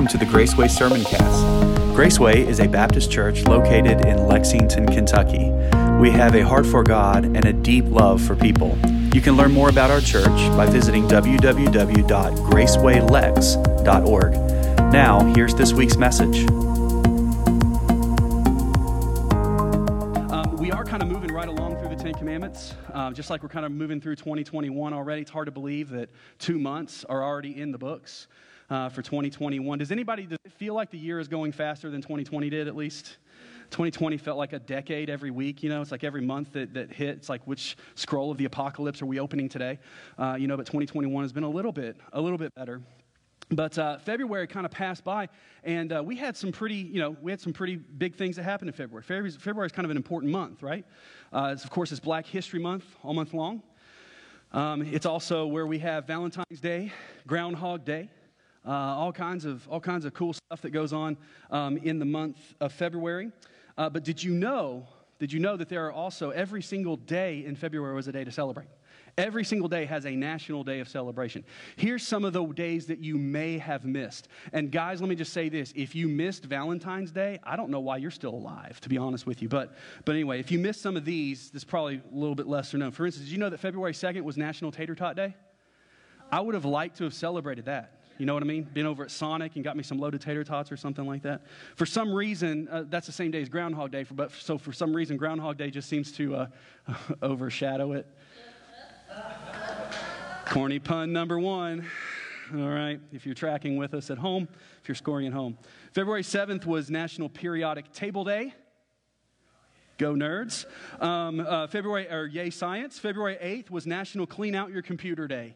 welcome to the Graceway Sermon Cast. Graceway is a Baptist church located in Lexington, Kentucky. We have a heart for God and a deep love for people. You can learn more about our church by visiting www.gracewaylex.org. Now, here's this week's message. Um, we are kind of moving right along through the Ten Commandments, uh, just like we're kind of moving through 2021 already. It's hard to believe that two months are already in the books uh, for 2021. Does anybody does it feel like the year is going faster than 2020 did at least? 2020 felt like a decade every week. You know, it's like every month that, that hit. It's like which scroll of the apocalypse are we opening today? Uh, you know, but 2021 has been a little bit, a little bit better. But uh, February kind of passed by, and uh, we had some pretty, you know, we had some pretty big things that happened in February. February, February is kind of an important month, right? Uh, it's, of course, it's Black History Month, all month long. Um, it's also where we have Valentine's Day, Groundhog Day, uh, all kinds of all kinds of cool stuff that goes on um, in the month of February. Uh, but did you know? Did you know that there are also every single day in February was a day to celebrate? Every single day has a national day of celebration. Here's some of the days that you may have missed. And guys, let me just say this. If you missed Valentine's Day, I don't know why you're still alive, to be honest with you. But, but anyway, if you missed some of these, this is probably a little bit lesser known. For instance, did you know that February 2nd was National Tater Tot Day? I would have liked to have celebrated that. You know what I mean? Been over at Sonic and got me some loaded tater tots or something like that. For some reason, uh, that's the same day as Groundhog Day, for, but so for some reason, Groundhog Day just seems to uh, overshadow it. Corny pun number one. All right, if you're tracking with us at home, if you're scoring at home. February 7th was National Periodic Table Day. Go nerds. Um, uh, February, or yay science. February 8th was National Clean Out Your Computer Day.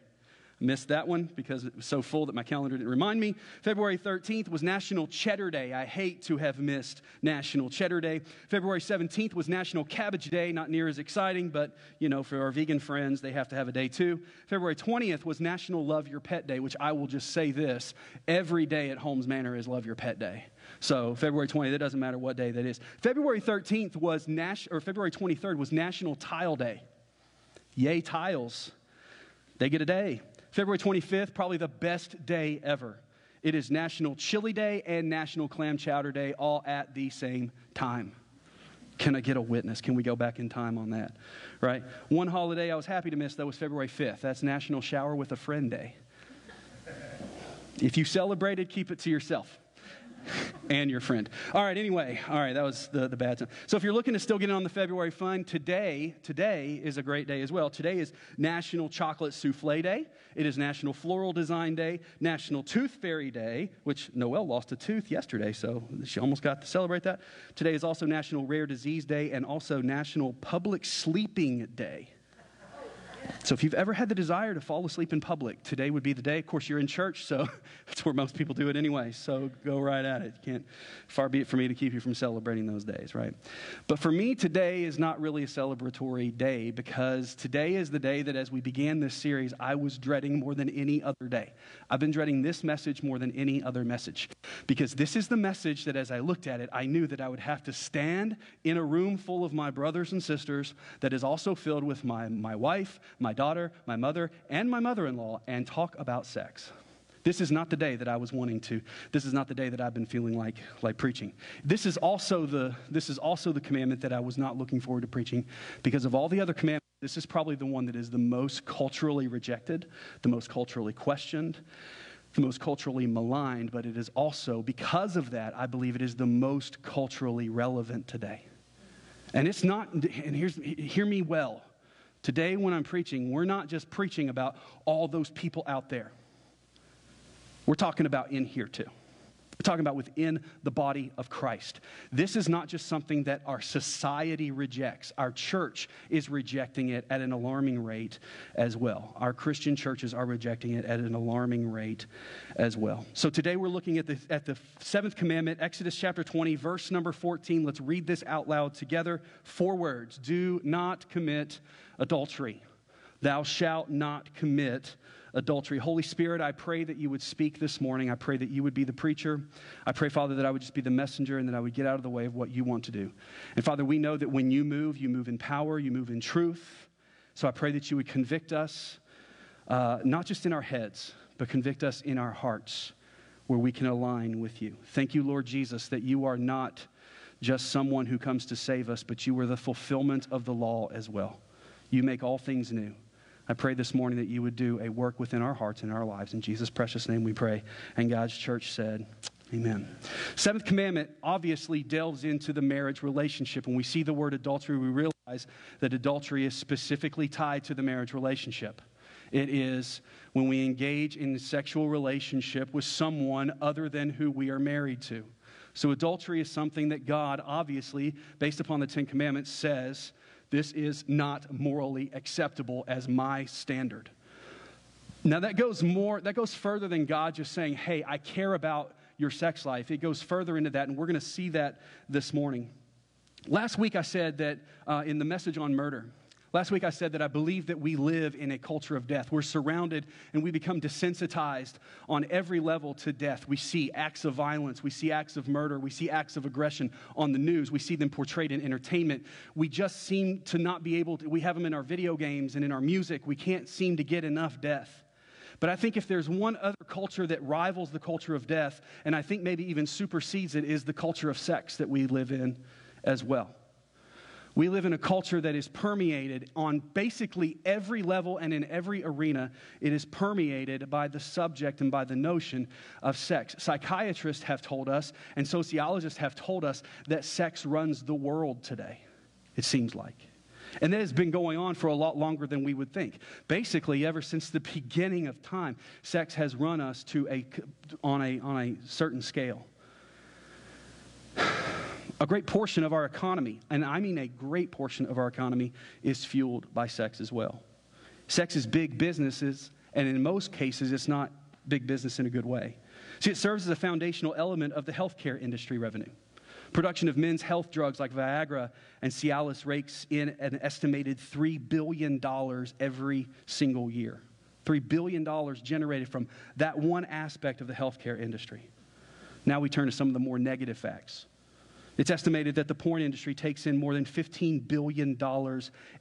Missed that one because it was so full that my calendar didn't remind me. February 13th was National Cheddar Day. I hate to have missed National Cheddar Day. February 17th was National Cabbage Day. Not near as exciting, but you know, for our vegan friends, they have to have a day too. February 20th was National Love Your Pet Day, which I will just say this every day at Holmes Manor is Love Your Pet Day. So February 20th, it doesn't matter what day that is. February 13th was Nash, or February 23rd was National Tile Day. Yay, tiles. They get a day. February 25th, probably the best day ever. It is National Chili Day and National Clam Chowder Day all at the same time. Can I get a witness? Can we go back in time on that? Right? One holiday I was happy to miss, though, was February 5th. That's National Shower with a Friend Day. If you celebrated, keep it to yourself and your friend. All right, anyway, all right, that was the, the bad time. So if you're looking to still get in on the February fun, today, today is a great day as well. Today is National Chocolate Souffle Day. It is National Floral Design Day, National Tooth Fairy Day, which Noelle lost a tooth yesterday, so she almost got to celebrate that. Today is also National Rare Disease Day and also National Public Sleeping Day. So if you've ever had the desire to fall asleep in public, today would be the day. Of course, you're in church, so that's where most people do it anyway. So go right at it. You can't, far be it for me to keep you from celebrating those days, right? But for me, today is not really a celebratory day because today is the day that as we began this series, I was dreading more than any other day. I've been dreading this message more than any other message because this is the message that as I looked at it, I knew that I would have to stand in a room full of my brothers and sisters that is also filled with my, my wife, my daughter, my mother, and my mother in law and talk about sex. This is not the day that I was wanting to. This is not the day that I've been feeling like, like preaching. This is, also the, this is also the commandment that I was not looking forward to preaching because of all the other commandments. This is probably the one that is the most culturally rejected, the most culturally questioned, the most culturally maligned, but it is also, because of that, I believe it is the most culturally relevant today. And it's not, and here's, hear me well. Today, when I'm preaching, we're not just preaching about all those people out there. We're talking about in here too. We're talking about within the body of Christ. This is not just something that our society rejects. Our church is rejecting it at an alarming rate as well. Our Christian churches are rejecting it at an alarming rate as well. So today we're looking at the, at the seventh commandment, Exodus chapter 20, verse number 14. Let's read this out loud together. Four words Do not commit adultery. Thou shalt not commit adultery. Holy Spirit, I pray that you would speak this morning. I pray that you would be the preacher. I pray, Father, that I would just be the messenger and that I would get out of the way of what you want to do. And Father, we know that when you move, you move in power, you move in truth. So I pray that you would convict us, uh, not just in our heads, but convict us in our hearts where we can align with you. Thank you, Lord Jesus, that you are not just someone who comes to save us, but you are the fulfillment of the law as well. You make all things new. I pray this morning that you would do a work within our hearts and our lives. In Jesus' precious name we pray. And God's church said, Amen. Seventh commandment obviously delves into the marriage relationship. When we see the word adultery, we realize that adultery is specifically tied to the marriage relationship. It is when we engage in sexual relationship with someone other than who we are married to. So, adultery is something that God, obviously, based upon the Ten Commandments, says this is not morally acceptable as my standard. Now, that goes more, that goes further than God just saying, hey, I care about your sex life. It goes further into that, and we're going to see that this morning. Last week, I said that uh, in the message on murder, Last week I said that I believe that we live in a culture of death. We're surrounded and we become desensitized on every level to death. We see acts of violence, we see acts of murder, we see acts of aggression on the news, we see them portrayed in entertainment. We just seem to not be able to, we have them in our video games and in our music. We can't seem to get enough death. But I think if there's one other culture that rivals the culture of death, and I think maybe even supersedes it, is the culture of sex that we live in as well. We live in a culture that is permeated on basically every level and in every arena. It is permeated by the subject and by the notion of sex. Psychiatrists have told us, and sociologists have told us, that sex runs the world today, it seems like. And that has been going on for a lot longer than we would think. Basically, ever since the beginning of time, sex has run us to a, on, a, on a certain scale a great portion of our economy, and I mean a great portion of our economy, is fueled by sex as well. Sex is big businesses, and in most cases, it's not big business in a good way. See, it serves as a foundational element of the healthcare industry revenue. Production of men's health drugs like Viagra and Cialis rakes in an estimated $3 billion every single year. $3 billion generated from that one aspect of the healthcare industry. Now we turn to some of the more negative facts. It's estimated that the porn industry takes in more than $15 billion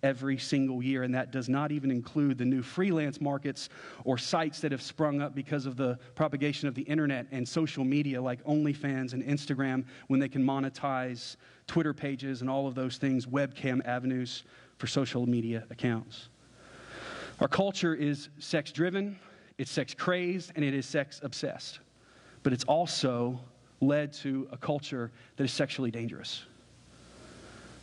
every single year, and that does not even include the new freelance markets or sites that have sprung up because of the propagation of the internet and social media like OnlyFans and Instagram when they can monetize Twitter pages and all of those things, webcam avenues for social media accounts. Our culture is sex driven, it's sex crazed, and it is sex obsessed. But it's also led to a culture that is sexually dangerous.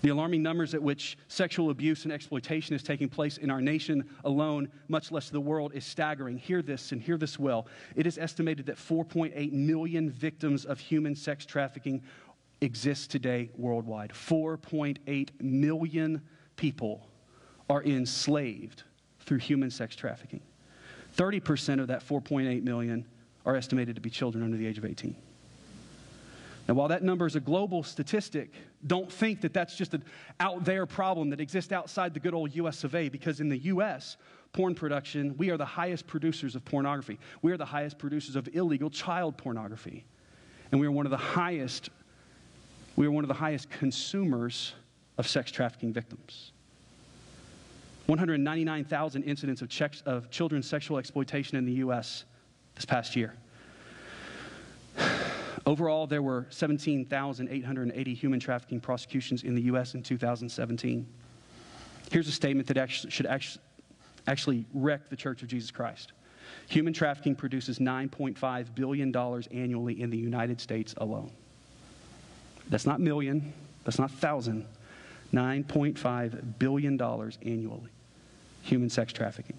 The alarming numbers at which sexual abuse and exploitation is taking place in our nation alone, much less the world, is staggering. Hear this and hear this well. It is estimated that 4.8 million victims of human sex trafficking exist today worldwide. 4.8 million people are enslaved through human sex trafficking. 30% of that 4.8 million are estimated to be children under the age of 18. And while that number is a global statistic, don't think that that's just an out there problem that exists outside the good old US of A, because in the US, porn production, we are the highest producers of pornography. We are the highest producers of illegal child pornography. And we are one of the highest, we are one of the highest consumers of sex trafficking victims. 199,000 incidents of, checks, of children's sexual exploitation in the US this past year. Overall, there were 17,880 human trafficking prosecutions in the U.S. in 2017. Here's a statement that actually, should actually, wreck the Church of Jesus Christ. Human trafficking produces $9.5 billion annually in the United States alone. That's not million, that's not thousand. $9.5 billion annually. Human sex trafficking.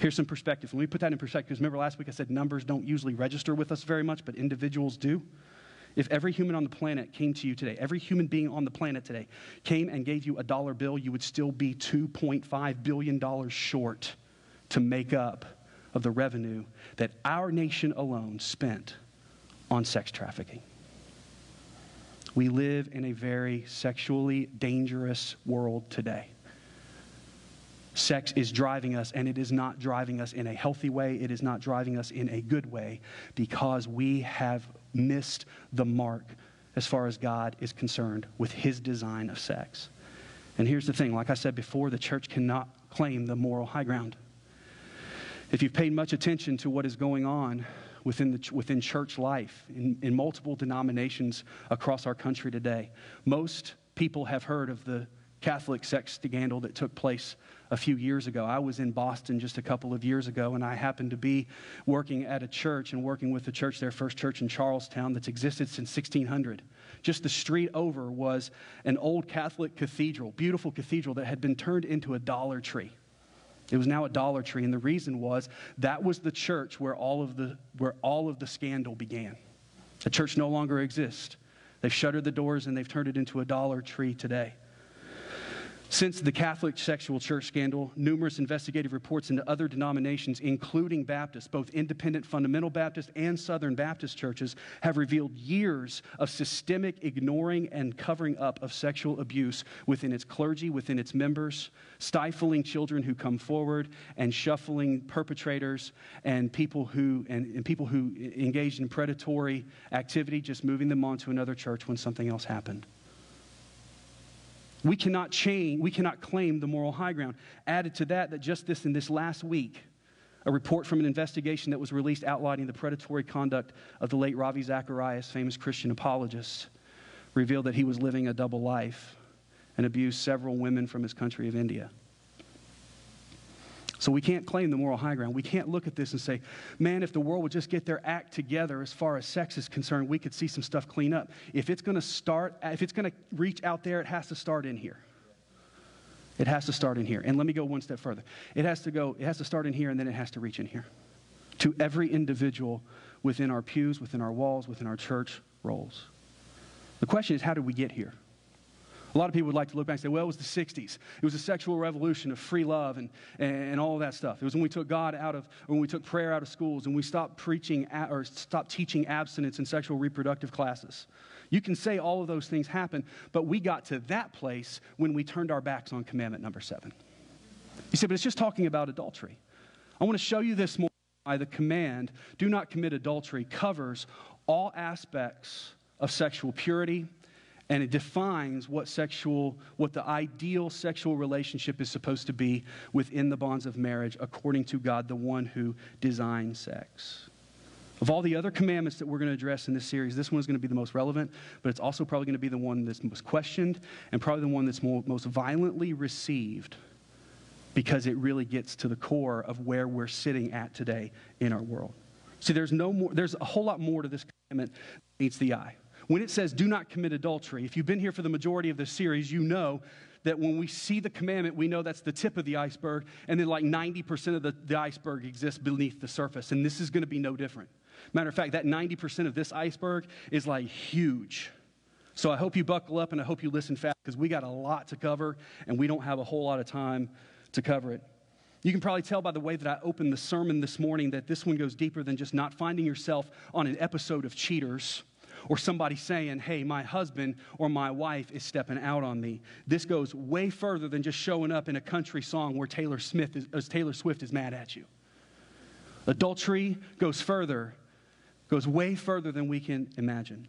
Here's some perspective. Let me put that in perspective. Remember last week I said numbers don't usually register with us very much, but individuals do. If every human on the planet came to you today, every human being on the planet today came and gave you a dollar bill, you would still be $2.5 billion short to make up of the revenue that our nation alone spent on sex trafficking. We live in a very sexually dangerous world today sex is driving us, and it is not driving us in a healthy way. It is not driving us in a good way because we have missed the mark as far as God is concerned with his design of sex. And here's the thing like I said before, the church cannot claim the moral high ground. If you've paid much attention to what is going on within, the, within church life in, in multiple denominations across our country today. Most people have heard of the Catholic sex scandal that took place a few years ago. I was in Boston just a couple of years ago, and I happened to be working at a church and working with the church there, First Church in Charlestown, that's existed since 1600. Just the street over was an old Catholic cathedral, beautiful cathedral that had been turned into a Dollar Tree. It was now a Dollar Tree, and the reason was that was the church where all of the, where all of the scandal began. The church no longer exists. They've shuttered the doors and they've turned it into a Dollar Tree today. Since the Catholic sexual church scandal, numerous investigative reports into other denominations, including Baptists, both independent fundamental Baptist and Southern Baptist churches, have revealed years of systemic ignoring and covering up of sexual abuse within its clergy, within its members, stifling children who come forward, and shuffling perpetrators and people who, and, and people who engaged in predatory activity, just moving them on to another church when something else happened. We cannot change, we cannot claim the moral high ground. Added to that, that just this in this last week, a report from an investigation that was released outlining the predatory conduct of the late Ravi Zacharias, famous Christian apologist, revealed that he was living a double life and abused several women from his country of India. So we can't claim the moral high ground. We can't look at this and say, man, if the world would just get their act together as far as sex is concerned, we could see some stuff clean up. If it's going to start, if it's going to reach out there, it has to start in here. It has to start in here. And let me go one step further. It has to go, it has to start in here and then it has to reach in here. To every individual within our pews, within our walls, within our church rolls. The question is, how did we get here? A lot of people would like to look back and say, well, it was the 60s. It was a sexual revolution of free love and, and all that stuff. It was when we took God out of, when we took prayer out of schools and we stopped preaching or stopped teaching abstinence in sexual reproductive classes. You can say all of those things happened, but we got to that place when we turned our backs on commandment number seven. You say, but it's just talking about adultery. I want to show you this more why the command, do not commit adultery, covers all aspects of sexual purity and it defines what sexual what the ideal sexual relationship is supposed to be within the bonds of marriage according to god the one who designed sex. Of all the other commandments that we're going to address in this series this one is going to be the most relevant but it's also probably going to be the one that's most questioned and probably the one that's more, most violently received because it really gets to the core of where we're sitting at today in our world. See there's no more there's a whole lot more to this commandment than meets the eye when it says do not commit adultery, if you've been here for the majority of this series, you know that when we see the commandment, we know that's the tip of the iceberg, and then like 90% of the, the iceberg exists beneath the surface. And this is going to be no different. Matter of fact, that 90% of this iceberg is like huge. So I hope you buckle up and I hope you listen fast because we got a lot to cover and we don't have a whole lot of time to cover it. You can probably tell by the way that I opened the sermon this morning that this one goes deeper than just not finding yourself on an episode of Cheaters or somebody saying, hey, my husband or my wife is stepping out on me. This goes way further than just showing up in a country song where Taylor, Smith is, as Taylor Swift is mad at you. Adultery goes further, goes way further than we can imagine.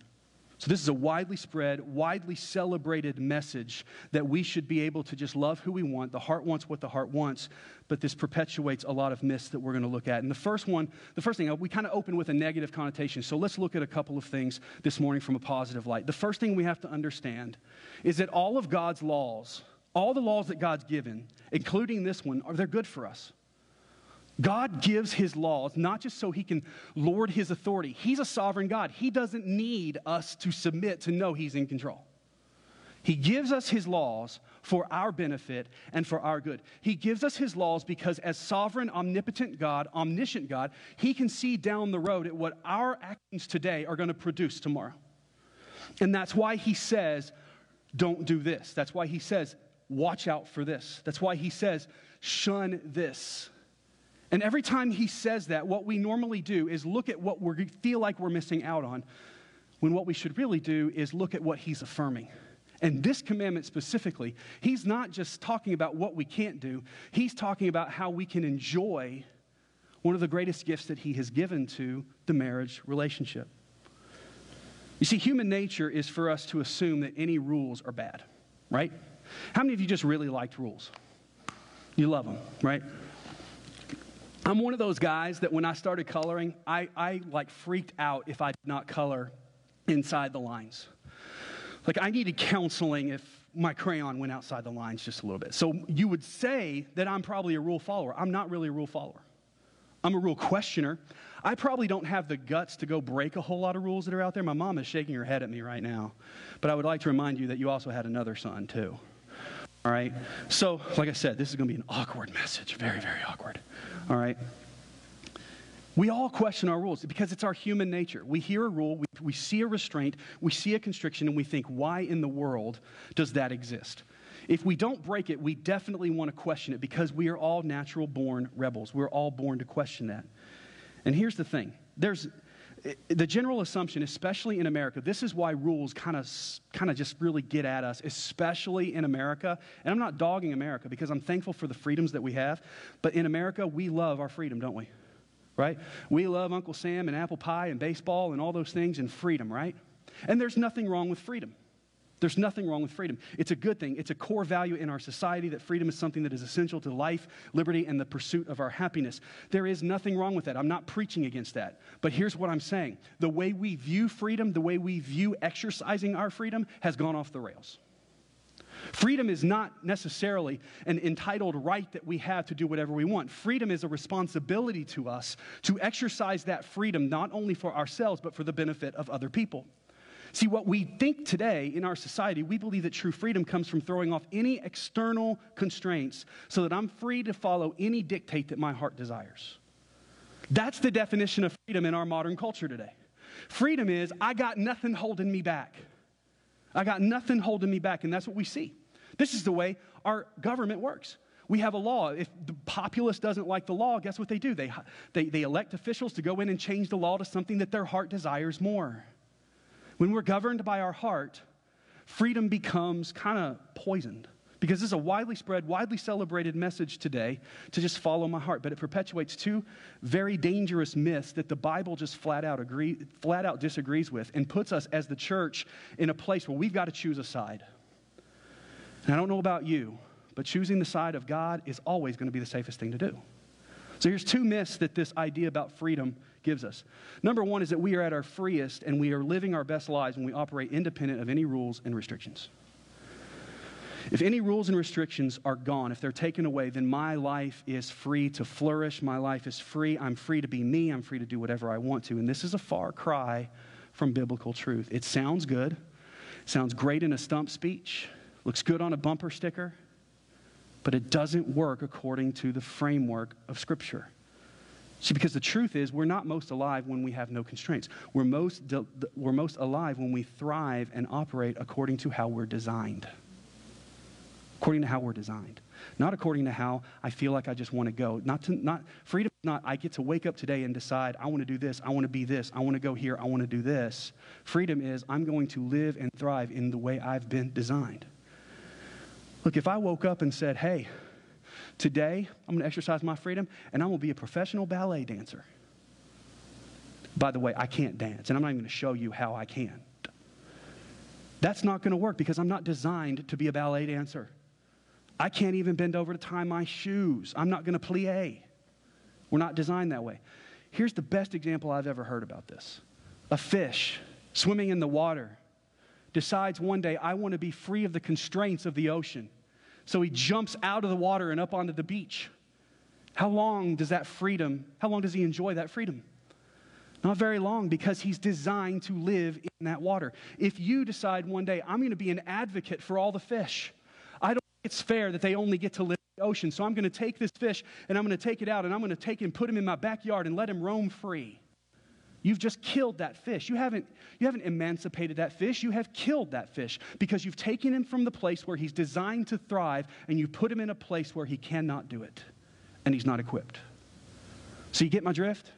So, this is a widely spread, widely celebrated message that we should be able to just love who we want. The heart wants what the heart wants, but this perpetuates a lot of myths that we're going to look at. And the first one, the first thing, uh, we kind of open with a negative connotation. So, let's look at a couple of things this morning from a positive light. The first thing we have to understand is that all of God's laws, all the laws that God's given, including this one, are they're good for us. God gives his laws not just so he can lord his authority. He's a sovereign God. He doesn't need us to submit to know he's in control. He gives us his laws for our benefit and for our good. He gives us his laws because, as sovereign, omnipotent God, omniscient God, he can see down the road at what our actions today are going to produce tomorrow. And that's why he says, Don't do this. That's why he says, Watch out for this. That's why he says, Shun this. And every time he says that, what we normally do is look at what we feel like we're missing out on, when what we should really do is look at what he's affirming. And this commandment specifically, he's not just talking about what we can't do, he's talking about how we can enjoy one of the greatest gifts that he has given to the marriage relationship. You see, human nature is for us to assume that any rules are bad, right? How many of you just really liked rules? You love them, right? I'm one of those guys that when I started coloring, I, I like freaked out if I did not color inside the lines. Like I needed counseling if my crayon went outside the lines just a little bit. So you would say that I'm probably a rule follower. I'm not really a rule follower. I'm a rule questioner. I probably don't have the guts to go break a whole lot of rules that are out there. My mom is shaking her head at me right now. But I would like to remind you that you also had another son, too. All right? So, like I said, this is going to be an awkward message. Very, very awkward. All right? We all question our rules because it's our human nature. We hear a rule, we, we see a restraint, we see a constriction, and we think, why in the world does that exist? If we don't break it, we definitely want to question it because we are all natural born rebels. We're all born to question that. And here's the thing there's the general assumption, especially in America, this is why rules kind of kind of just really get at us, especially in America. And I'm not dogging America because I'm thankful for the freedoms that we have. But in America, we love our freedom, don't we? Right? We love Uncle Sam and apple pie and baseball and all those things and freedom, right? And there's nothing wrong with freedom. There's nothing wrong with freedom. It's a good thing. It's a core value in our society that freedom is something that is essential to life, liberty, and the pursuit of our happiness. There is nothing wrong with that. I'm not preaching against that. But here's what I'm saying the way we view freedom, the way we view exercising our freedom, has gone off the rails. Freedom is not necessarily an entitled right that we have to do whatever we want. Freedom is a responsibility to us to exercise that freedom not only for ourselves, but for the benefit of other people. See, what we think today in our society, we believe that true freedom comes from throwing off any external constraints so that I'm free to follow any dictate that my heart desires. That's the definition of freedom in our modern culture today. Freedom is, I got nothing holding me back. I got nothing holding me back, and that's what we see. This is the way our government works. We have a law. If the populace doesn't like the law, guess what they do? They, they, they elect officials to go in and change the law to something that their heart desires more. When we're governed by our heart, freedom becomes kind of poisoned. Because this is a widely spread, widely celebrated message today to just follow my heart. But it perpetuates two very dangerous myths that the Bible just flat out, agree, flat out disagrees with and puts us as the church in a place where we've got to choose a side. And I don't know about you, but choosing the side of God is always going to be the safest thing to do. So here's two myths that this idea about freedom gives us. Number one is that we are at our freest and we are living our best lives when we operate independent of any rules and restrictions. If any rules and restrictions are gone, if they're taken away, then my life is free to flourish. My life is free. I'm free to be me. I'm free to do whatever I want to. And this is a far cry from biblical truth. It sounds good, sounds great in a stump speech, looks good on a bumper sticker, but it doesn't work according to the framework of Scripture. See, because the truth is, we're not most alive when we have no constraints. We're most, de- we're most alive when we thrive and operate according to how we're designed. According to how we're designed. Not according to how I feel like I just want to go. Not to, not, freedom is not, I get to wake up today and decide, I want to do this, I want to be this, I want to go here, I want to do this. Freedom is, I'm going to live and thrive in the way I've been designed. Look, if I woke up and said, hey, today I'm going to exercise my freedom and I'm going to be a professional ballet dancer. By the way, I can't dance, and I'm not even going to show you how I can. That's not going to work because I'm not designed to be a ballet dancer. I can't even bend over to tie my shoes. I'm not going to plie. We're not designed that way. Here's the best example I've ever heard about this a fish swimming in the water decides one day, I want to be free of the constraints of the ocean. So he jumps out of the water and up onto the beach. How long does that freedom, how long does he enjoy that freedom? Not very long because he's designed to live in that water. If you decide one day, I'm going to be an advocate for all the fish, I don't think it's fair that they only get to live in the ocean. So I'm going to take this fish and I'm going to take it out and I'm going to take and put him in my backyard and let him roam free. You've just killed that fish. You haven't, you haven't emancipated that fish. You have killed that fish because you've taken him from the place where he's designed to thrive and you put him in a place where he cannot do it and he's not equipped. So, you get my drift?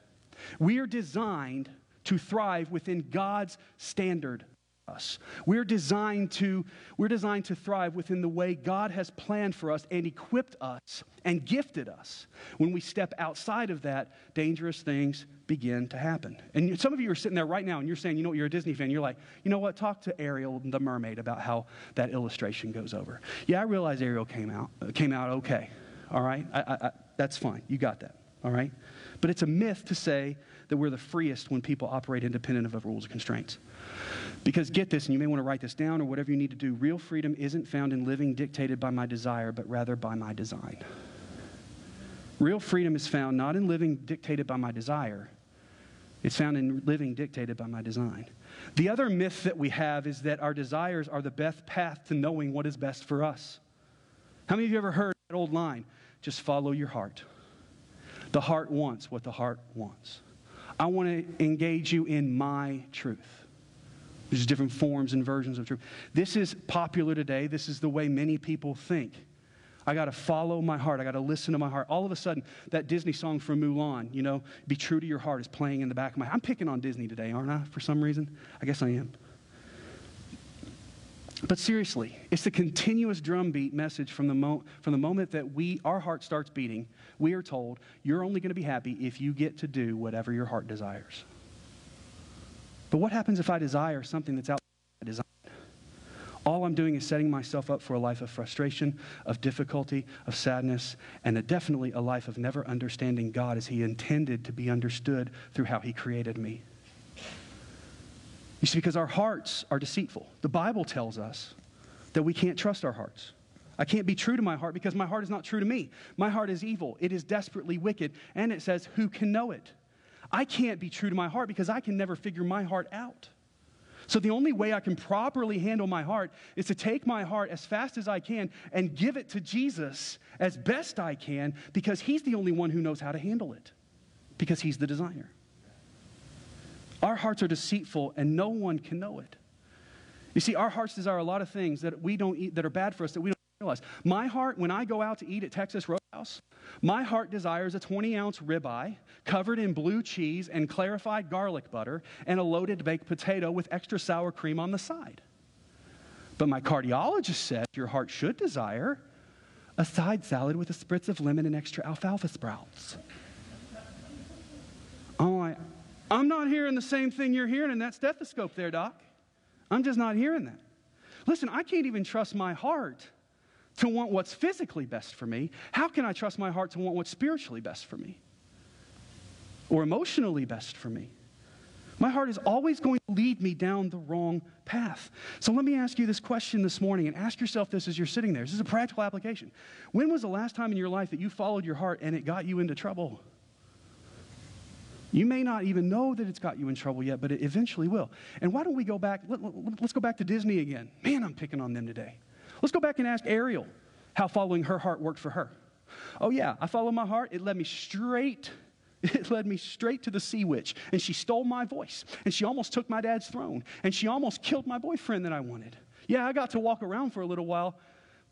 We are designed to thrive within God's standard us. We're designed to we're designed to thrive within the way God has planned for us and equipped us and gifted us. When we step outside of that, dangerous things begin to happen. And some of you are sitting there right now and you're saying, you know what, you're a Disney fan. You're like, you know what, talk to Ariel the mermaid about how that illustration goes over. Yeah, I realize Ariel came out came out okay. All right, I, I, I, that's fine. You got that. all right? But it's a myth to say that we're the freest when people operate independent of rules and constraints. Because get this, and you may want to write this down or whatever you need to do real freedom isn't found in living dictated by my desire, but rather by my design. Real freedom is found not in living dictated by my desire, it's found in living dictated by my design. The other myth that we have is that our desires are the best path to knowing what is best for us. How many of you ever heard that old line? Just follow your heart. The heart wants what the heart wants. I want to engage you in my truth. There's different forms and versions of truth. This is popular today. This is the way many people think. I got to follow my heart. I got to listen to my heart. All of a sudden, that Disney song from Mulan, you know, Be True to Your Heart, is playing in the back of my I'm picking on Disney today, aren't I, for some reason? I guess I am. But seriously, it's the continuous drumbeat message from the, mo- from the moment that we, our heart starts beating. We are told, you're only going to be happy if you get to do whatever your heart desires. But what happens if I desire something that's outside my design? All I'm doing is setting myself up for a life of frustration, of difficulty, of sadness, and definitely a life of never understanding God as He intended to be understood through how He created me. You see, because our hearts are deceitful. The Bible tells us that we can't trust our hearts. I can't be true to my heart because my heart is not true to me. My heart is evil, it is desperately wicked, and it says, Who can know it? I can't be true to my heart because I can never figure my heart out. So, the only way I can properly handle my heart is to take my heart as fast as I can and give it to Jesus as best I can because He's the only one who knows how to handle it, because He's the designer. Our hearts are deceitful and no one can know it. You see, our hearts desire a lot of things that we don't eat, that are bad for us, that we don't realize. My heart, when I go out to eat at Texas Roadhouse, my heart desires a 20 ounce ribeye covered in blue cheese and clarified garlic butter and a loaded baked potato with extra sour cream on the side. But my cardiologist says your heart should desire a side salad with a spritz of lemon and extra alfalfa sprouts. Oh, I'm like, I'm not hearing the same thing you're hearing in that stethoscope there, Doc. I'm just not hearing that. Listen, I can't even trust my heart to want what's physically best for me, how can I trust my heart to want what's spiritually best for me or emotionally best for me? My heart is always going to lead me down the wrong path. So let me ask you this question this morning and ask yourself this as you're sitting there. This is a practical application. When was the last time in your life that you followed your heart and it got you into trouble? You may not even know that it's got you in trouble yet, but it eventually will. And why don't we go back? Let, us let, go back to Disney again. Man, I'm picking on them today. Let's go back and ask Ariel how following her heart worked for her. Oh, yeah, I followed my heart. It led me straight. It led me straight to the sea witch, and she stole my voice, and she almost took my dad's throne, and she almost killed my boyfriend that I wanted. Yeah, I got to walk around for a little while,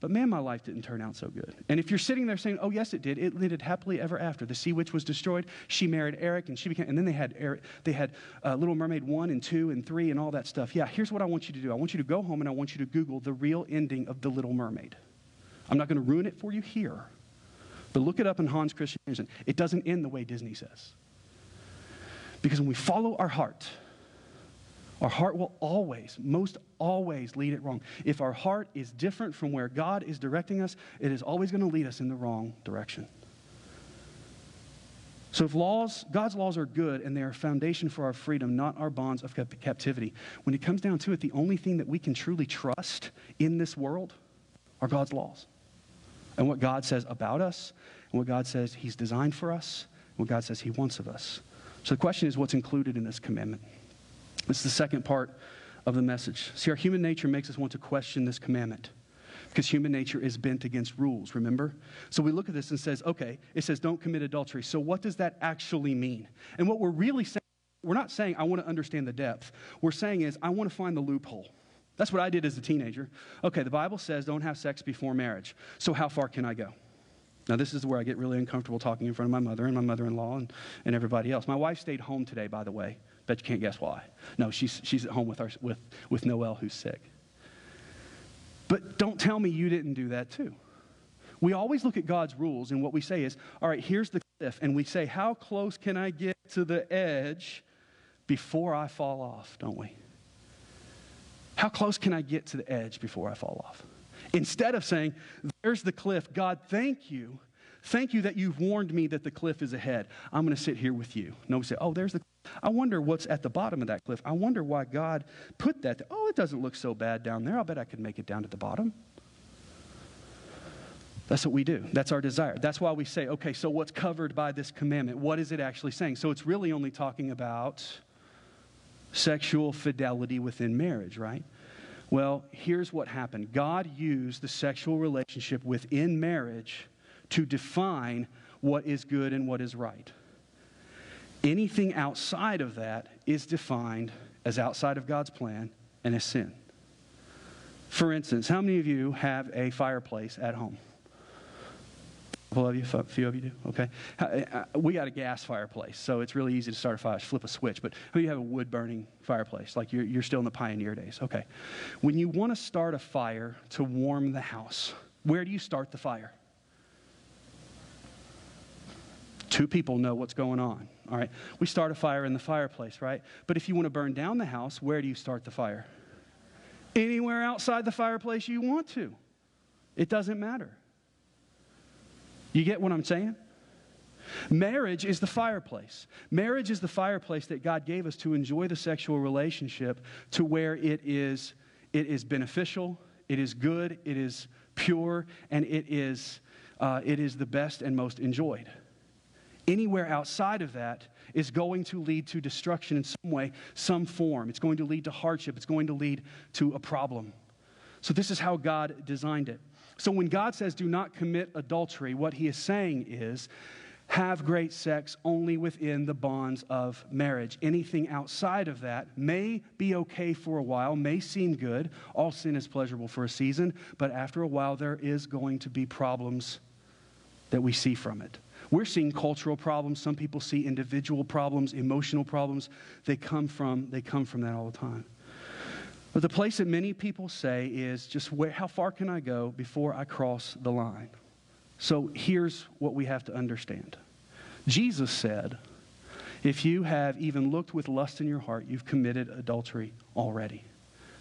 but man, my life didn't turn out so good. And if you're sitting there saying, "Oh, yes, it did," it ended happily ever after. The sea witch was destroyed. She married Eric, and she became. And then they had Eric. They had uh, Little Mermaid one and two and three and all that stuff. Yeah, here's what I want you to do. I want you to go home and I want you to Google the real ending of the Little Mermaid. I'm not going to ruin it for you here, but look it up in Hans Christian Andersen. It doesn't end the way Disney says. Because when we follow our heart, our heart will always, most always lead it wrong. If our heart is different from where God is directing us, it is always going to lead us in the wrong direction. So if laws, God's laws are good and they are a foundation for our freedom, not our bonds of captivity, when it comes down to it, the only thing that we can truly trust in this world are God's laws and what God says about us, and what God says He's designed for us, and what God says He wants of us. So the question is what's included in this commandment? This is the second part of the message. See, our human nature makes us want to question this commandment because human nature is bent against rules, remember? So we look at this and says, okay, it says don't commit adultery. So what does that actually mean? And what we're really saying, we're not saying I want to understand the depth. We're saying is I want to find the loophole. That's what I did as a teenager. Okay, the Bible says don't have sex before marriage. So how far can I go? Now, this is where I get really uncomfortable talking in front of my mother and my mother in law and, and everybody else. My wife stayed home today, by the way. Bet you can't guess why. No, she's, she's at home with, our, with, with Noel, who's sick. But don't tell me you didn't do that too. We always look at God's rules, and what we say is, all right, here's the cliff. And we say, how close can I get to the edge before I fall off, don't we? How close can I get to the edge before I fall off? Instead of saying, There's the cliff, God, thank you Thank you that you've warned me that the cliff is ahead. I'm going to sit here with you. Nobody say, oh, there's the. I wonder what's at the bottom of that cliff. I wonder why God put that. Oh, it doesn't look so bad down there. I'll bet I could make it down to the bottom. That's what we do. That's our desire. That's why we say, okay, so what's covered by this commandment? What is it actually saying? So it's really only talking about sexual fidelity within marriage, right? Well, here's what happened God used the sexual relationship within marriage to define what is good and what is right. Anything outside of that is defined as outside of God's plan and as sin. For instance, how many of you have a fireplace at home? couple of you, a few of you do. Okay, uh, uh, we got a gas fireplace, so it's really easy to start a fire. Flip a switch. But who you have a wood burning fireplace? Like you're you're still in the pioneer days. Okay, when you want to start a fire to warm the house, where do you start the fire? Two people know what's going on. All right, we start a fire in the fireplace, right? But if you want to burn down the house, where do you start the fire? Anywhere outside the fireplace you want to. It doesn't matter. You get what I'm saying? Marriage is the fireplace. Marriage is the fireplace that God gave us to enjoy the sexual relationship to where it is, it is beneficial, it is good, it is pure, and it is, uh, it is the best and most enjoyed. Anywhere outside of that is going to lead to destruction in some way, some form. It's going to lead to hardship, it's going to lead to a problem. So, this is how God designed it. So when God says, do not commit adultery, what he is saying is, have great sex only within the bonds of marriage. Anything outside of that may be okay for a while, may seem good. All sin is pleasurable for a season, but after a while, there is going to be problems that we see from it. We're seeing cultural problems. Some people see individual problems, emotional problems. They come from, they come from that all the time. But the place that many people say is just where, how far can I go before I cross the line? So here's what we have to understand Jesus said, if you have even looked with lust in your heart, you've committed adultery already.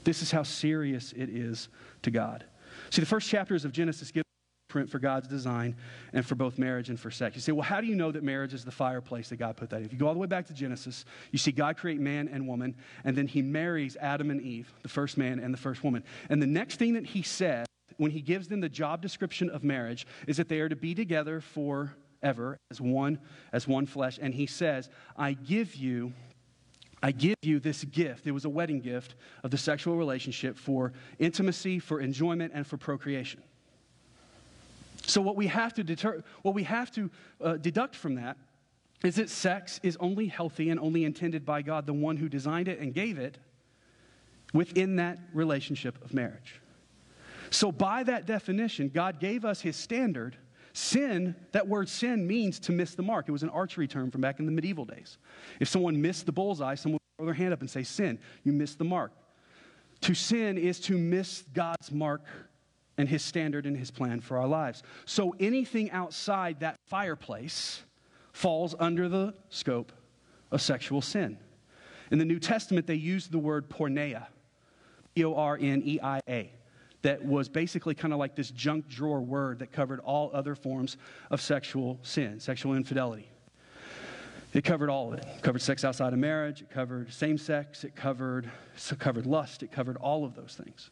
This is how serious it is to God. See, the first chapters of Genesis give blueprint for God's design and for both marriage and for sex. You say, well, how do you know that marriage is the fireplace that God put that in? If you go all the way back to Genesis, you see God create man and woman, and then he marries Adam and Eve, the first man and the first woman. And the next thing that he says when he gives them the job description of marriage is that they are to be together forever as one as one flesh and he says i give you I give you this gift. It was a wedding gift of the sexual relationship for intimacy, for enjoyment, and for procreation. So, what we have to, deter, what we have to uh, deduct from that is that sex is only healthy and only intended by God, the one who designed it and gave it, within that relationship of marriage. So, by that definition, God gave us his standard. Sin, that word sin means to miss the mark. It was an archery term from back in the medieval days. If someone missed the bullseye, someone would throw their hand up and say, Sin, you missed the mark. To sin is to miss God's mark and his standard and his plan for our lives. So anything outside that fireplace falls under the scope of sexual sin. In the New Testament, they used the word porneia, P O R N E I A, that was basically kind of like this junk drawer word that covered all other forms of sexual sin, sexual infidelity. It covered all of it. It covered sex outside of marriage, it covered same sex, it covered, it covered lust, it covered all of those things.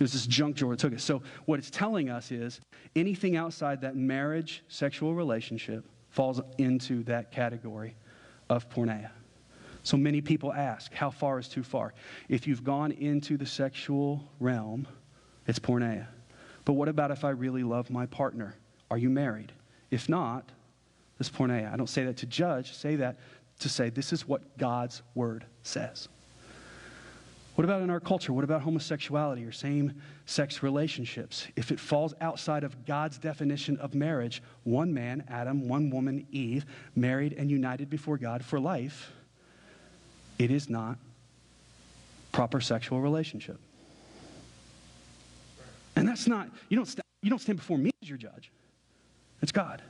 It was this junk drawer that took it. So, what it's telling us is anything outside that marriage sexual relationship falls into that category of porneia. So many people ask, how far is too far? If you've gone into the sexual realm, it's porneia. But what about if I really love my partner? Are you married? If not, it's porneia. I don't say that to judge, say that to say this is what God's word says. What about in our culture? What about homosexuality or same sex relationships? If it falls outside of God's definition of marriage, one man, Adam, one woman, Eve, married and united before God for life, it is not proper sexual relationship. And that's not, you don't, st- you don't stand before me as your judge. It's God.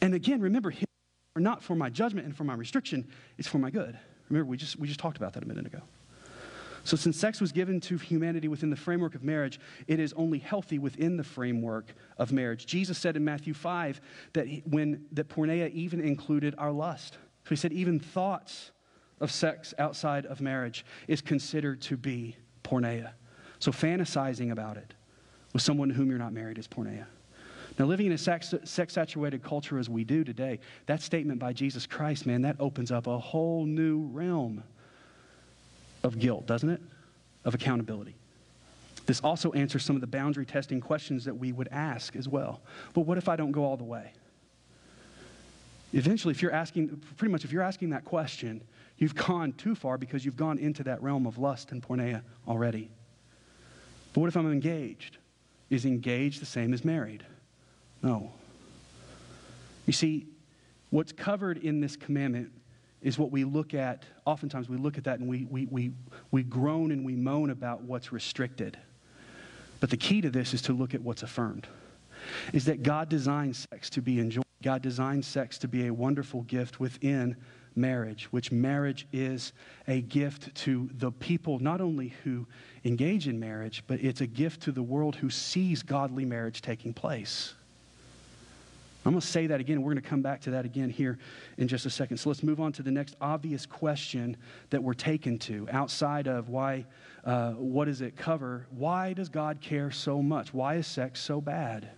And again, remember, him are not for my judgment and for my restriction, it's for my good. Remember, we just, we just talked about that a minute ago. So, since sex was given to humanity within the framework of marriage, it is only healthy within the framework of marriage. Jesus said in Matthew 5 that, when, that porneia even included our lust. So, he said even thoughts of sex outside of marriage is considered to be porneia. So, fantasizing about it with someone to whom you're not married is porneia. Now, living in a sex, saturated culture as we do today, that statement by Jesus Christ, man, that opens up a whole new realm of guilt, doesn't it? Of accountability. This also answers some of the boundary testing questions that we would ask as well. But what if I don't go all the way? Eventually, if you're asking, pretty much, if you're asking that question, you've gone too far because you've gone into that realm of lust and porneia already. But what if I'm engaged? Is engaged the same as married? No. You see, what's covered in this commandment is what we look at. Oftentimes we look at that and we, we, we, we groan and we moan about what's restricted. But the key to this is to look at what's affirmed. Is that God designed sex to be enjoyed. God designed sex to be a wonderful gift within marriage, which marriage is a gift to the people not only who engage in marriage, but it's a gift to the world who sees godly marriage taking place. I'm going to say that again. We're going to come back to that again here in just a second. So let's move on to the next obvious question that we're taken to outside of why, uh, what does it cover? Why does God care so much? Why is sex so bad?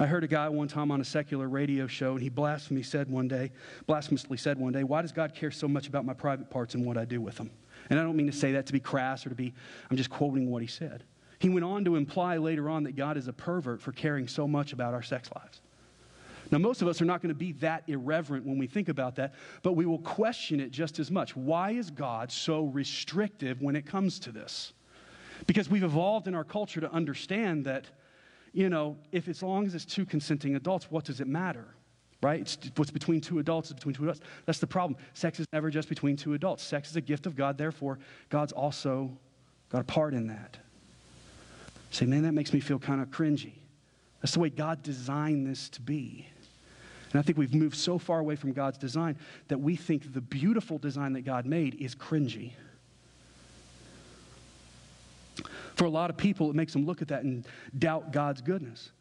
I heard a guy one time on a secular radio show, and he blasphemously said one day, blasphemously said one day, Why does God care so much about my private parts and what I do with them? And I don't mean to say that to be crass or to be, I'm just quoting what he said. He went on to imply later on that God is a pervert for caring so much about our sex lives. Now, most of us are not going to be that irreverent when we think about that, but we will question it just as much. Why is God so restrictive when it comes to this? Because we've evolved in our culture to understand that, you know, if as long as it's two consenting adults, what does it matter? Right? It's what's between two adults is between two adults. That's the problem. Sex is never just between two adults. Sex is a gift of God, therefore, God's also got a part in that. Say, man, that makes me feel kind of cringy. That's the way God designed this to be. And I think we've moved so far away from God's design that we think the beautiful design that God made is cringy. For a lot of people, it makes them look at that and doubt God's goodness.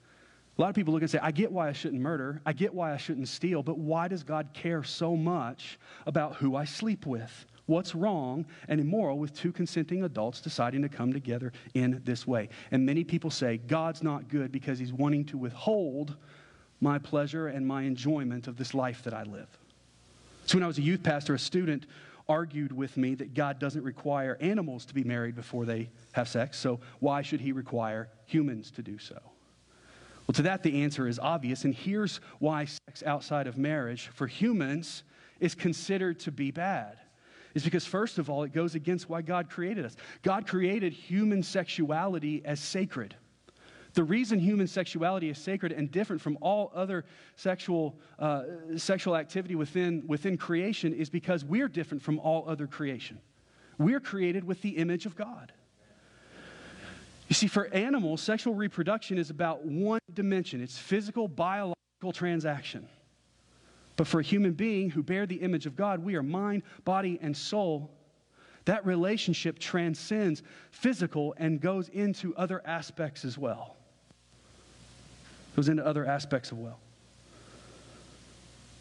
A lot of people look and say, I get why I shouldn't murder. I get why I shouldn't steal, but why does God care so much about who I sleep with? What's wrong and immoral with two consenting adults deciding to come together in this way? And many people say, God's not good because he's wanting to withhold my pleasure and my enjoyment of this life that I live. So, when I was a youth pastor, a student argued with me that God doesn't require animals to be married before they have sex, so why should he require humans to do so? Well, to that, the answer is obvious, and here's why sex outside of marriage for humans is considered to be bad. Is because, first of all, it goes against why God created us. God created human sexuality as sacred. The reason human sexuality is sacred and different from all other sexual, uh, sexual activity within, within creation is because we're different from all other creation. We're created with the image of God. You see, for animals, sexual reproduction is about one dimension it's physical, biological transaction. But for a human being who bear the image of God, we are mind, body, and soul. That relationship transcends physical and goes into other aspects as well goes into other aspects of well.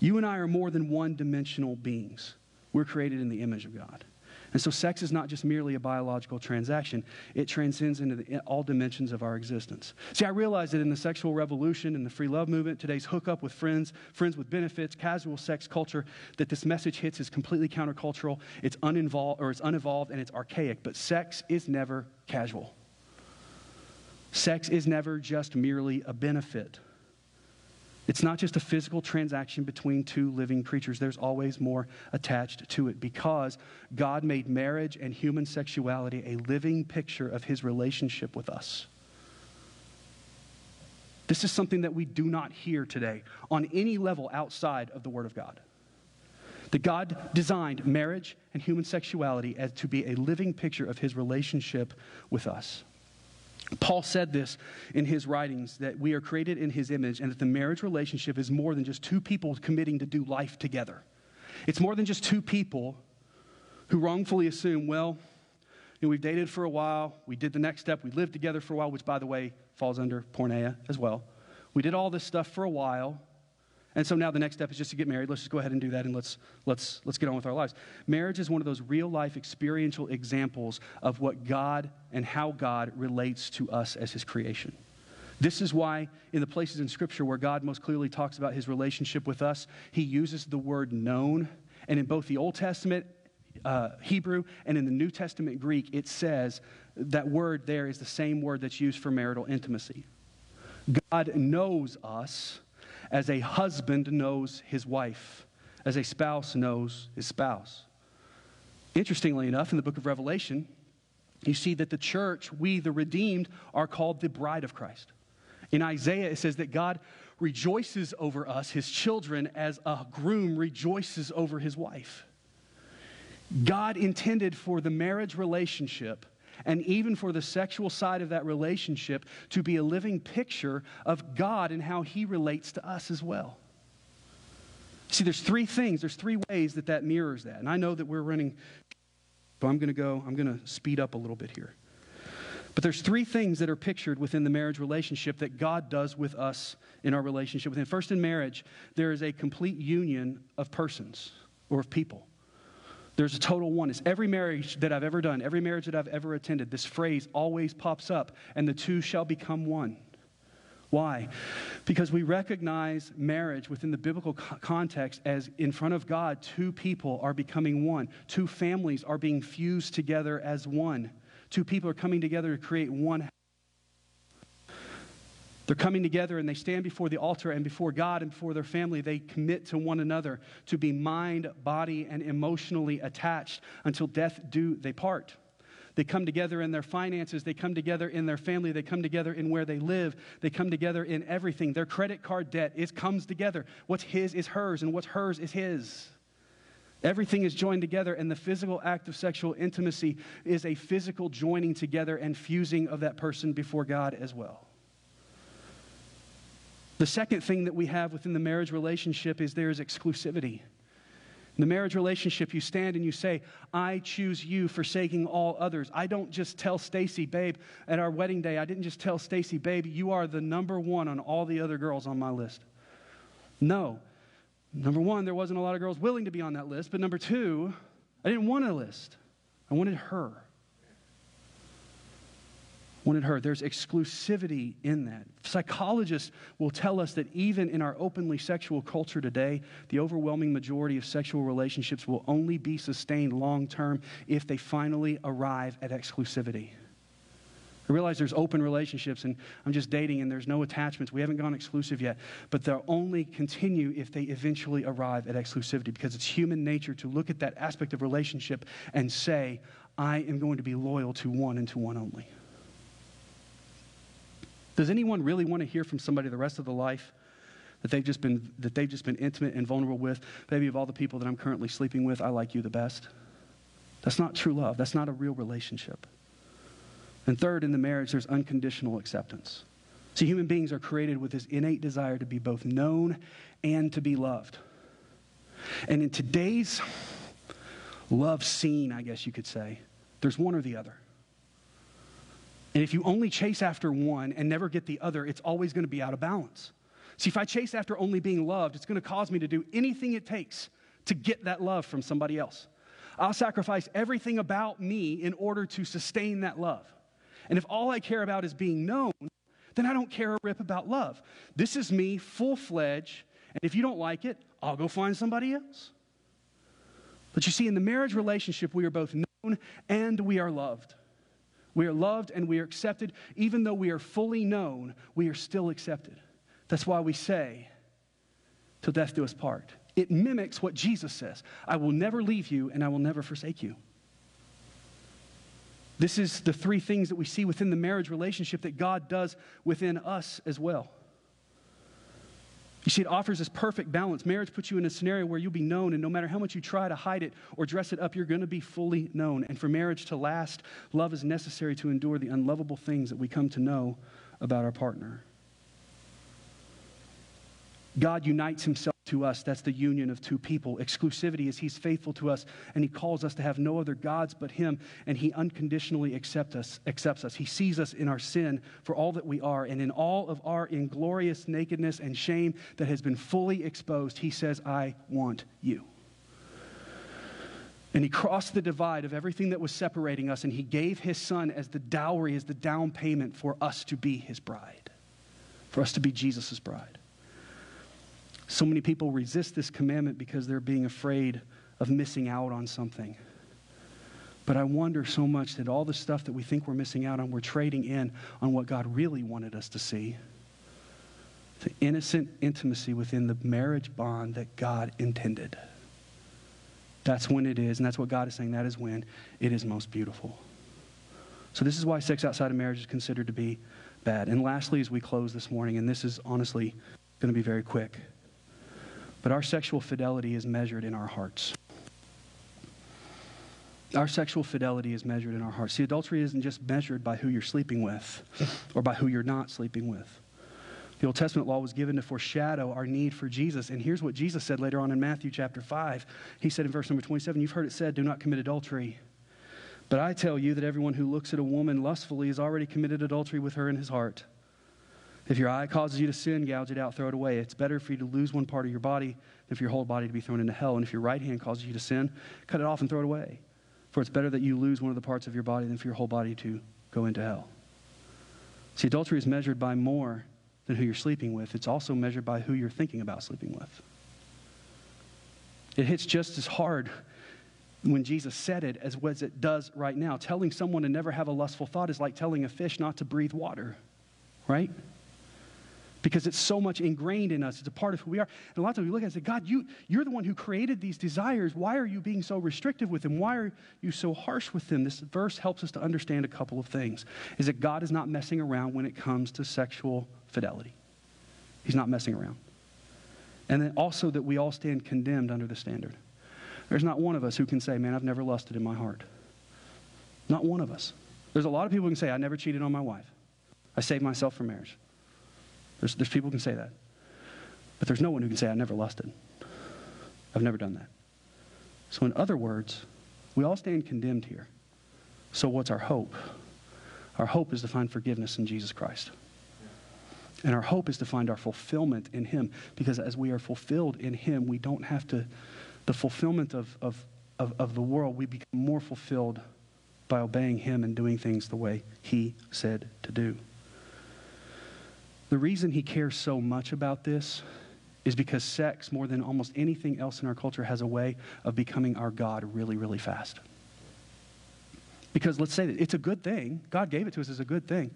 You and I are more than one dimensional beings. We're created in the image of God. And so sex is not just merely a biological transaction, it transcends into the, all dimensions of our existence. See, I realize that in the sexual revolution and the free love movement, today's hookup with friends, friends with benefits, casual sex culture, that this message hits is completely countercultural, it's uninvolved or it's unevolved and it's archaic, but sex is never casual. Sex is never just merely a benefit. It's not just a physical transaction between two living creatures. There's always more attached to it because God made marriage and human sexuality a living picture of his relationship with us. This is something that we do not hear today on any level outside of the Word of God. That God designed marriage and human sexuality as to be a living picture of his relationship with us. Paul said this in his writings that we are created in his image and that the marriage relationship is more than just two people committing to do life together. It's more than just two people who wrongfully assume, well, you know, we've dated for a while. We did the next step. We lived together for a while, which, by the way, falls under porneia as well. We did all this stuff for a while. And so now the next step is just to get married. Let's just go ahead and do that and let's, let's, let's get on with our lives. Marriage is one of those real life experiential examples of what God and how God relates to us as his creation. This is why, in the places in Scripture where God most clearly talks about his relationship with us, he uses the word known. And in both the Old Testament uh, Hebrew and in the New Testament Greek, it says that word there is the same word that's used for marital intimacy. God knows us as a husband knows his wife, as a spouse knows his spouse. Interestingly enough, in the book of Revelation, you see that the church, we the redeemed, are called the bride of Christ. In Isaiah, it says that God rejoices over us, his children, as a groom rejoices over his wife. God intended for the marriage relationship and even for the sexual side of that relationship to be a living picture of God and how he relates to us as well. See, there's three things, there's three ways that that mirrors that. And I know that we're running, but I'm going to go, I'm going to speed up a little bit here. But there's three things that are pictured within the marriage relationship that God does with us in our relationship with Him. First, in marriage, there is a complete union of persons or of people. There's a total oneness. Every marriage that I've ever done, every marriage that I've ever attended, this phrase always pops up, and the two shall become one. Why? Because we recognize marriage within the biblical context as in front of God, two people are becoming one. Two families are being fused together as one. Two people are coming together to create one. They're coming together and they stand before the altar and before God and before their family. They commit to one another to be mind, body, and emotionally attached until death do they part. They come together in their finances. They come together in their family. They come together in where they live. They come together in everything. Their credit card debt is comes together. What's his is hers, and what's hers is his. Everything is joined together, and the physical act of sexual intimacy is a physical joining together and fusing of that person before God as well. The second thing that we have within the marriage relationship is there is exclusivity. In the marriage relationship, you stand and you say, I choose you, forsaking all others. I don't just tell Stacy, babe, at our wedding day, I didn't just tell Stacy, babe, you are the number one on all the other girls on my list. No, Number one, there wasn't a lot of girls willing to be on that list. But number two, I didn't want a list, I wanted her. Wanted her. There's exclusivity in that. Psychologists will tell us that even in our openly sexual culture today, the overwhelming majority of sexual relationships will only be sustained long term if they finally arrive at exclusivity. I realize there's open relationships and I'm just dating and there's no attachments. We haven't gone exclusive yet. But they'll only continue if they eventually arrive at exclusivity because it's human nature to look at that aspect of relationship and say, I am going to be loyal to one and to one only. Does anyone really want to hear from somebody the rest of their life that they've just been, that they've just been intimate and vulnerable with? Maybe of all the people that I'm currently sleeping with, I like you the best. That's not true love. That's not a real relationship. And third, in the marriage, there's unconditional acceptance. See, human beings are created with this innate desire to be both known and to be loved. And in today's love scene, I guess you could say, there's one or the other. And if you only chase after one and never get the other, it's always going to be out of balance. See, if I chase after only being loved, it's going to cause me to do anything it takes to get that love from somebody else. I'll sacrifice everything about me in order to sustain that love. And if all I care about is being known, then I don't care a rip about love. This is me full fledged, and if you don't like it, I'll go find somebody else. But you see, in the marriage relationship, we are both known and we are loved. We are loved and we are accepted. Even though we are fully known, we are still accepted. That's why we say, till death do us part. It mimics what Jesus says I will never leave you and I will never forsake you. This is the three things that we see within the marriage relationship that God does within us as well. You see, it offers this perfect balance. Marriage puts you in a scenario where you'll be known, and no matter how much you try to hide it or dress it up, you're going to be fully known. And for marriage to last, love is necessary to endure the unlovable things that we come to know about our partner. God unites himself to us. That's the union of two people. Exclusivity is He's faithful to us, and He calls us to have no other gods but Him, and He unconditionally accept us, accepts us. He sees us in our sin for all that we are, and in all of our inglorious nakedness and shame that has been fully exposed, He says, I want you. And he crossed the divide of everything that was separating us, and he gave his son as the dowry, as the down payment for us to be his bride, for us to be Jesus' bride. So many people resist this commandment because they're being afraid of missing out on something. But I wonder so much that all the stuff that we think we're missing out on, we're trading in on what God really wanted us to see the innocent intimacy within the marriage bond that God intended. That's when it is, and that's what God is saying, that is when it is most beautiful. So, this is why sex outside of marriage is considered to be bad. And lastly, as we close this morning, and this is honestly going to be very quick, but our sexual fidelity is measured in our hearts. Our sexual fidelity is measured in our hearts. See, adultery isn't just measured by who you're sleeping with or by who you're not sleeping with. The Old Testament law was given to foreshadow our need for Jesus. And here's what Jesus said later on in Matthew chapter 5. He said in verse number 27, You've heard it said, Do not commit adultery. But I tell you that everyone who looks at a woman lustfully has already committed adultery with her in his heart. If your eye causes you to sin, gouge it out, throw it away. It's better for you to lose one part of your body than for your whole body to be thrown into hell. And if your right hand causes you to sin, cut it off and throw it away. For it's better that you lose one of the parts of your body than for your whole body to go into hell. See, adultery is measured by more than who you're sleeping with. It's also measured by who you're thinking about sleeping with. It hits just as hard when Jesus said it as what it does right now. Telling someone to never have a lustful thought is like telling a fish not to breathe water, right? Because it's so much ingrained in us. It's a part of who we are. And a lot of times we look at it and say, God, you, you're the one who created these desires. Why are you being so restrictive with them? Why are you so harsh with them? This verse helps us to understand a couple of things. Is that God is not messing around when it comes to sexual fidelity. He's not messing around. And then also that we all stand condemned under the standard. There's not one of us who can say, man, I've never lusted in my heart. Not one of us. There's a lot of people who can say, I never cheated on my wife. I saved myself from marriage. There's, there's people who can say that. But there's no one who can say, I never lusted. I've never done that. So, in other words, we all stand condemned here. So, what's our hope? Our hope is to find forgiveness in Jesus Christ. And our hope is to find our fulfillment in Him. Because as we are fulfilled in Him, we don't have to, the fulfillment of, of, of, of the world, we become more fulfilled by obeying Him and doing things the way He said to do. The reason he cares so much about this is because sex, more than almost anything else in our culture, has a way of becoming our God really, really fast. Because let's say that it's a good thing. God gave it to us as a good thing.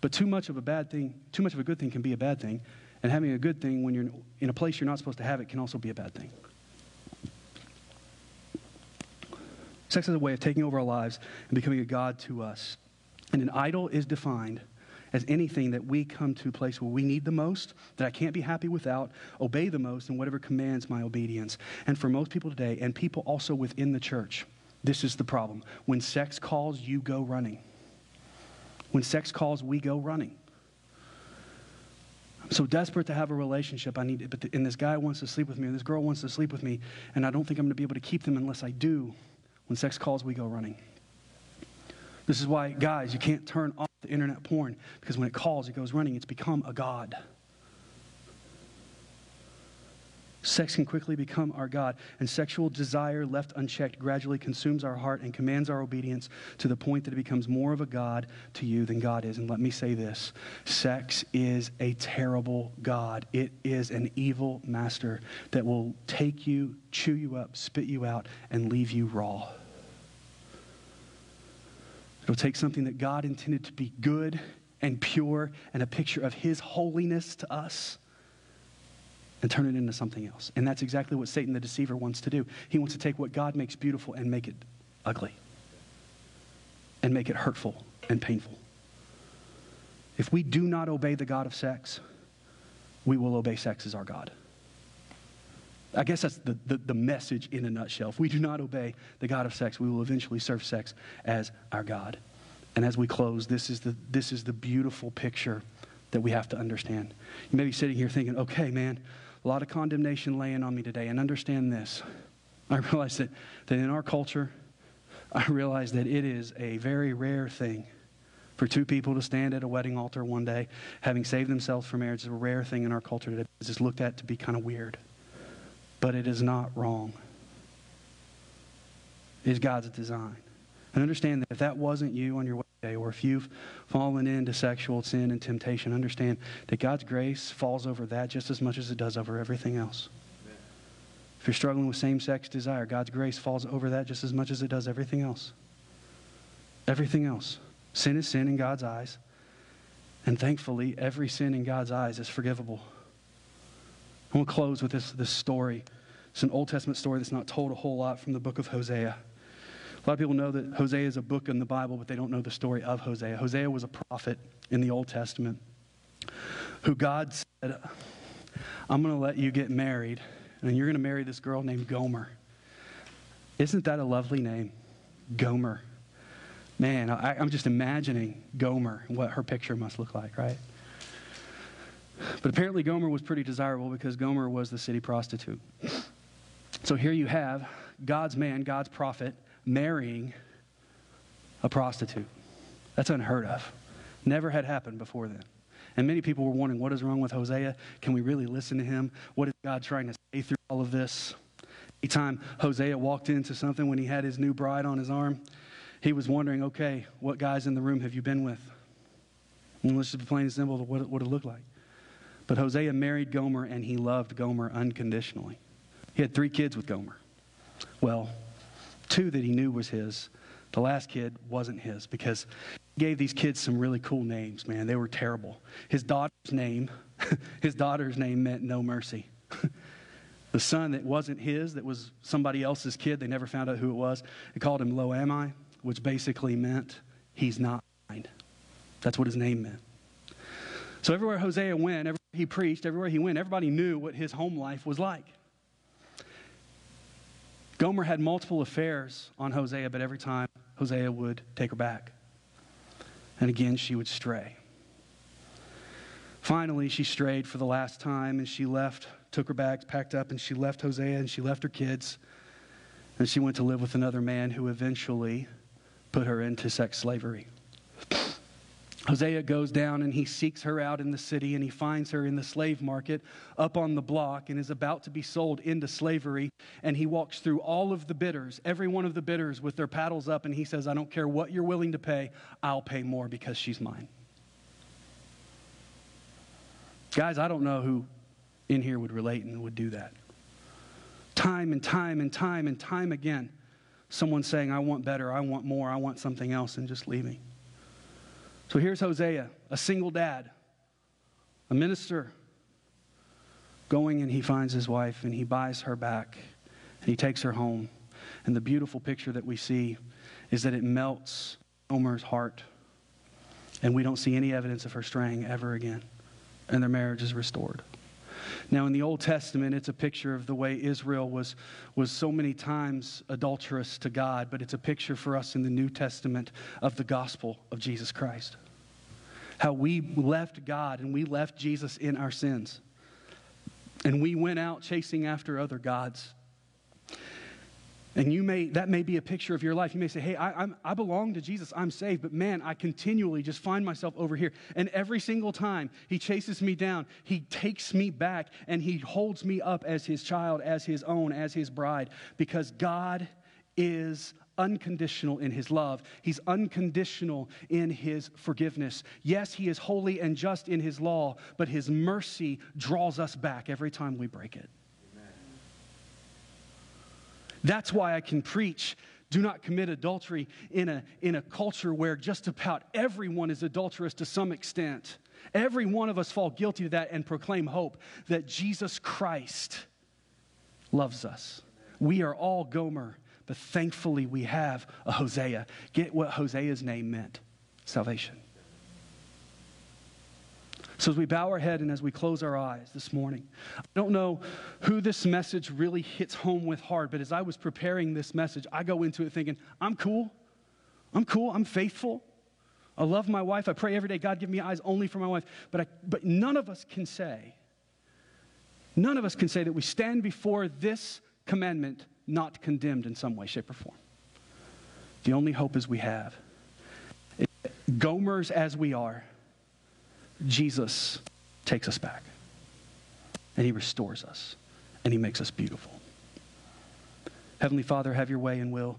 But too much of a bad thing, too much of a good thing can be a bad thing. And having a good thing when you're in a place you're not supposed to have it can also be a bad thing. Sex is a way of taking over our lives and becoming a God to us. And an idol is defined as anything that we come to a place where we need the most, that I can't be happy without, obey the most, and whatever commands my obedience. And for most people today, and people also within the church, this is the problem. When sex calls, you go running. When sex calls, we go running. I'm so desperate to have a relationship. I need, it, but the, and this guy wants to sleep with me, and this girl wants to sleep with me, and I don't think I'm going to be able to keep them unless I do. When sex calls, we go running. This is why, guys, you can't turn off the internet porn because when it calls, it goes running. It's become a God. Sex can quickly become our God, and sexual desire left unchecked gradually consumes our heart and commands our obedience to the point that it becomes more of a God to you than God is. And let me say this sex is a terrible God. It is an evil master that will take you, chew you up, spit you out, and leave you raw. It'll take something that God intended to be good and pure and a picture of His holiness to us and turn it into something else. And that's exactly what Satan the deceiver wants to do. He wants to take what God makes beautiful and make it ugly and make it hurtful and painful. If we do not obey the God of sex, we will obey sex as our God. I guess that's the, the, the, message in a nutshell. If we do not obey the God of sex, we will eventually serve sex as our God. And as we close, this is the, this is the beautiful picture that we have to understand. You may be sitting here thinking, okay, man, a lot of condemnation laying on me today. And understand this I realize that, that in our culture, I realize that it is a very rare thing for two people to stand at a wedding altar one day, having saved themselves for marriage, is a rare thing in our culture today. It's just looked at to be kind of weird. But it is not wrong. It is God's design. And understand that if that wasn't you on your wedding day, or if you've fallen into sexual sin and temptation, understand that God's grace falls over that just as much as it does over everything else. If you're struggling with same sex desire, God's grace falls over that just as much as it does everything else. Everything else. Sin is sin in God's eyes. And thankfully, every sin in God's eyes is forgivable. I want to close with this, this story. It's an Old Testament story that's not told a whole lot from the book of Hosea. A lot of people know that Hosea is a book in the Bible, but they don't know the story of Hosea. Hosea was a prophet in the Old Testament who God said, I'm going to let you get married, and you're going to marry this girl named Gomer. Isn't that a lovely name? Gomer. Man, I, am just imagining Gomer and what her picture must look like, right? But apparently, Gomer was pretty desirable because Gomer was the city prostitute. So here you have God's man, God's prophet, marrying a prostitute. That's unheard of. Never had happened before then. And many people were wondering, what is wrong with Hosea? Can we really listen to him? What is God trying to say through all of this? Anytime Hosea walked into something when he had his new bride on his arm, he was wondering, okay, what guys in the room have you been with? And let's just be plain and simple what it, what it looked like. But Hosea married Gomer and he loved Gomer unconditionally. He had three kids with Gomer. Well, two that he knew was his. The last kid wasn't his because he gave these kids some really cool names, man. They were terrible. His daughter's name, his daughter's name meant no mercy. the son that wasn't his, that was somebody else's kid, they never found out who it was. They called him Lo Ammi which basically meant he's not mine. That's what his name meant. So everywhere Hosea went, everywhere he preached, everywhere he went, everybody knew what his home life was like. Gomer had multiple affairs on Hosea, but every time Hosea would take her back. And again, she would stray. Finally, she strayed for the last time and she left, took her bags, packed up, and she left Hosea and she left her kids. And she went to live with another man who eventually put her into sex slavery. Hosea goes down and he seeks her out in the city and he finds her in the slave market up on the block and is about to be sold into slavery. And he walks through all of the bidders, every one of the bidders with their paddles up, and he says, I don't care what you're willing to pay, I'll pay more because she's mine. Guys, I don't know who in here would relate and would do that. Time and time and time and time again someone saying, I want better, I want more, I want something else, and just leaving. So here's Hosea, a single dad, a minister, going and he finds his wife and he buys her back and he takes her home. And the beautiful picture that we see is that it melts Gomer's heart. And we don't see any evidence of her straying ever again. And their marriage is restored. Now, in the Old Testament, it's a picture of the way Israel was, was so many times adulterous to God, but it's a picture for us in the New Testament of the gospel of Jesus Christ. How we left God and we left Jesus in our sins. And we went out chasing after other gods and you may, that may be a picture of your life. You may say, hey, I, I'm, I belong to Jesus. I'm saved. But man, I continually just find myself over here. And every single time he chases me down, he takes me back and he holds me up as his child, as his own, as his bride. Because God is unconditional in his love. He's unconditional in his forgiveness. Yes, he is holy and just in his law, but his mercy draws us back every time we break it. That's why I can preach do not commit adultery in a, in a culture where just about everyone is adulterous to some extent. Every one of us fall guilty of that and proclaim hope that Jesus Christ loves us. We are all Gomer, but thankfully we have a Hosea. Get what Hosea's name meant salvation. So, as we bow our head and as we close our eyes this morning, I don't know who this message really hits home with hard, but as I was preparing this message, I go into it thinking, I'm cool. I'm cool. I'm faithful. I love my wife. I pray every day, God, give me eyes only for my wife. But, I, but none of us can say None of us can say that we stand before this commandment not condemned in some way, shape, or form. The only hope is we have. Gomers as we are, Jesus takes us back. And he restores us. And he makes us beautiful. Heavenly Father, have your way and will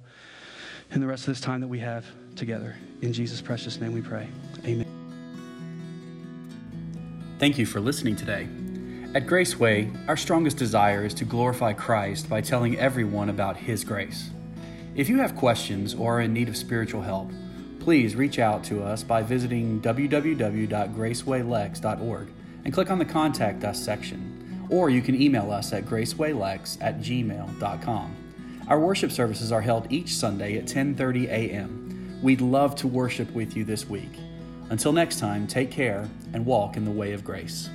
in the rest of this time that we have together. In Jesus' precious name we pray. Amen. Thank you for listening today. At Graceway, our strongest desire is to glorify Christ by telling everyone about His grace. If you have questions or are in need of spiritual help, please reach out to us by visiting www.gracewaylex.org and click on the Contact Us section. Or you can email us at gracewaylex at gmail.com. Our worship services are held each Sunday at 10:30 a.m. We'd love to worship with you this week. Until next time, take care and walk in the way of grace.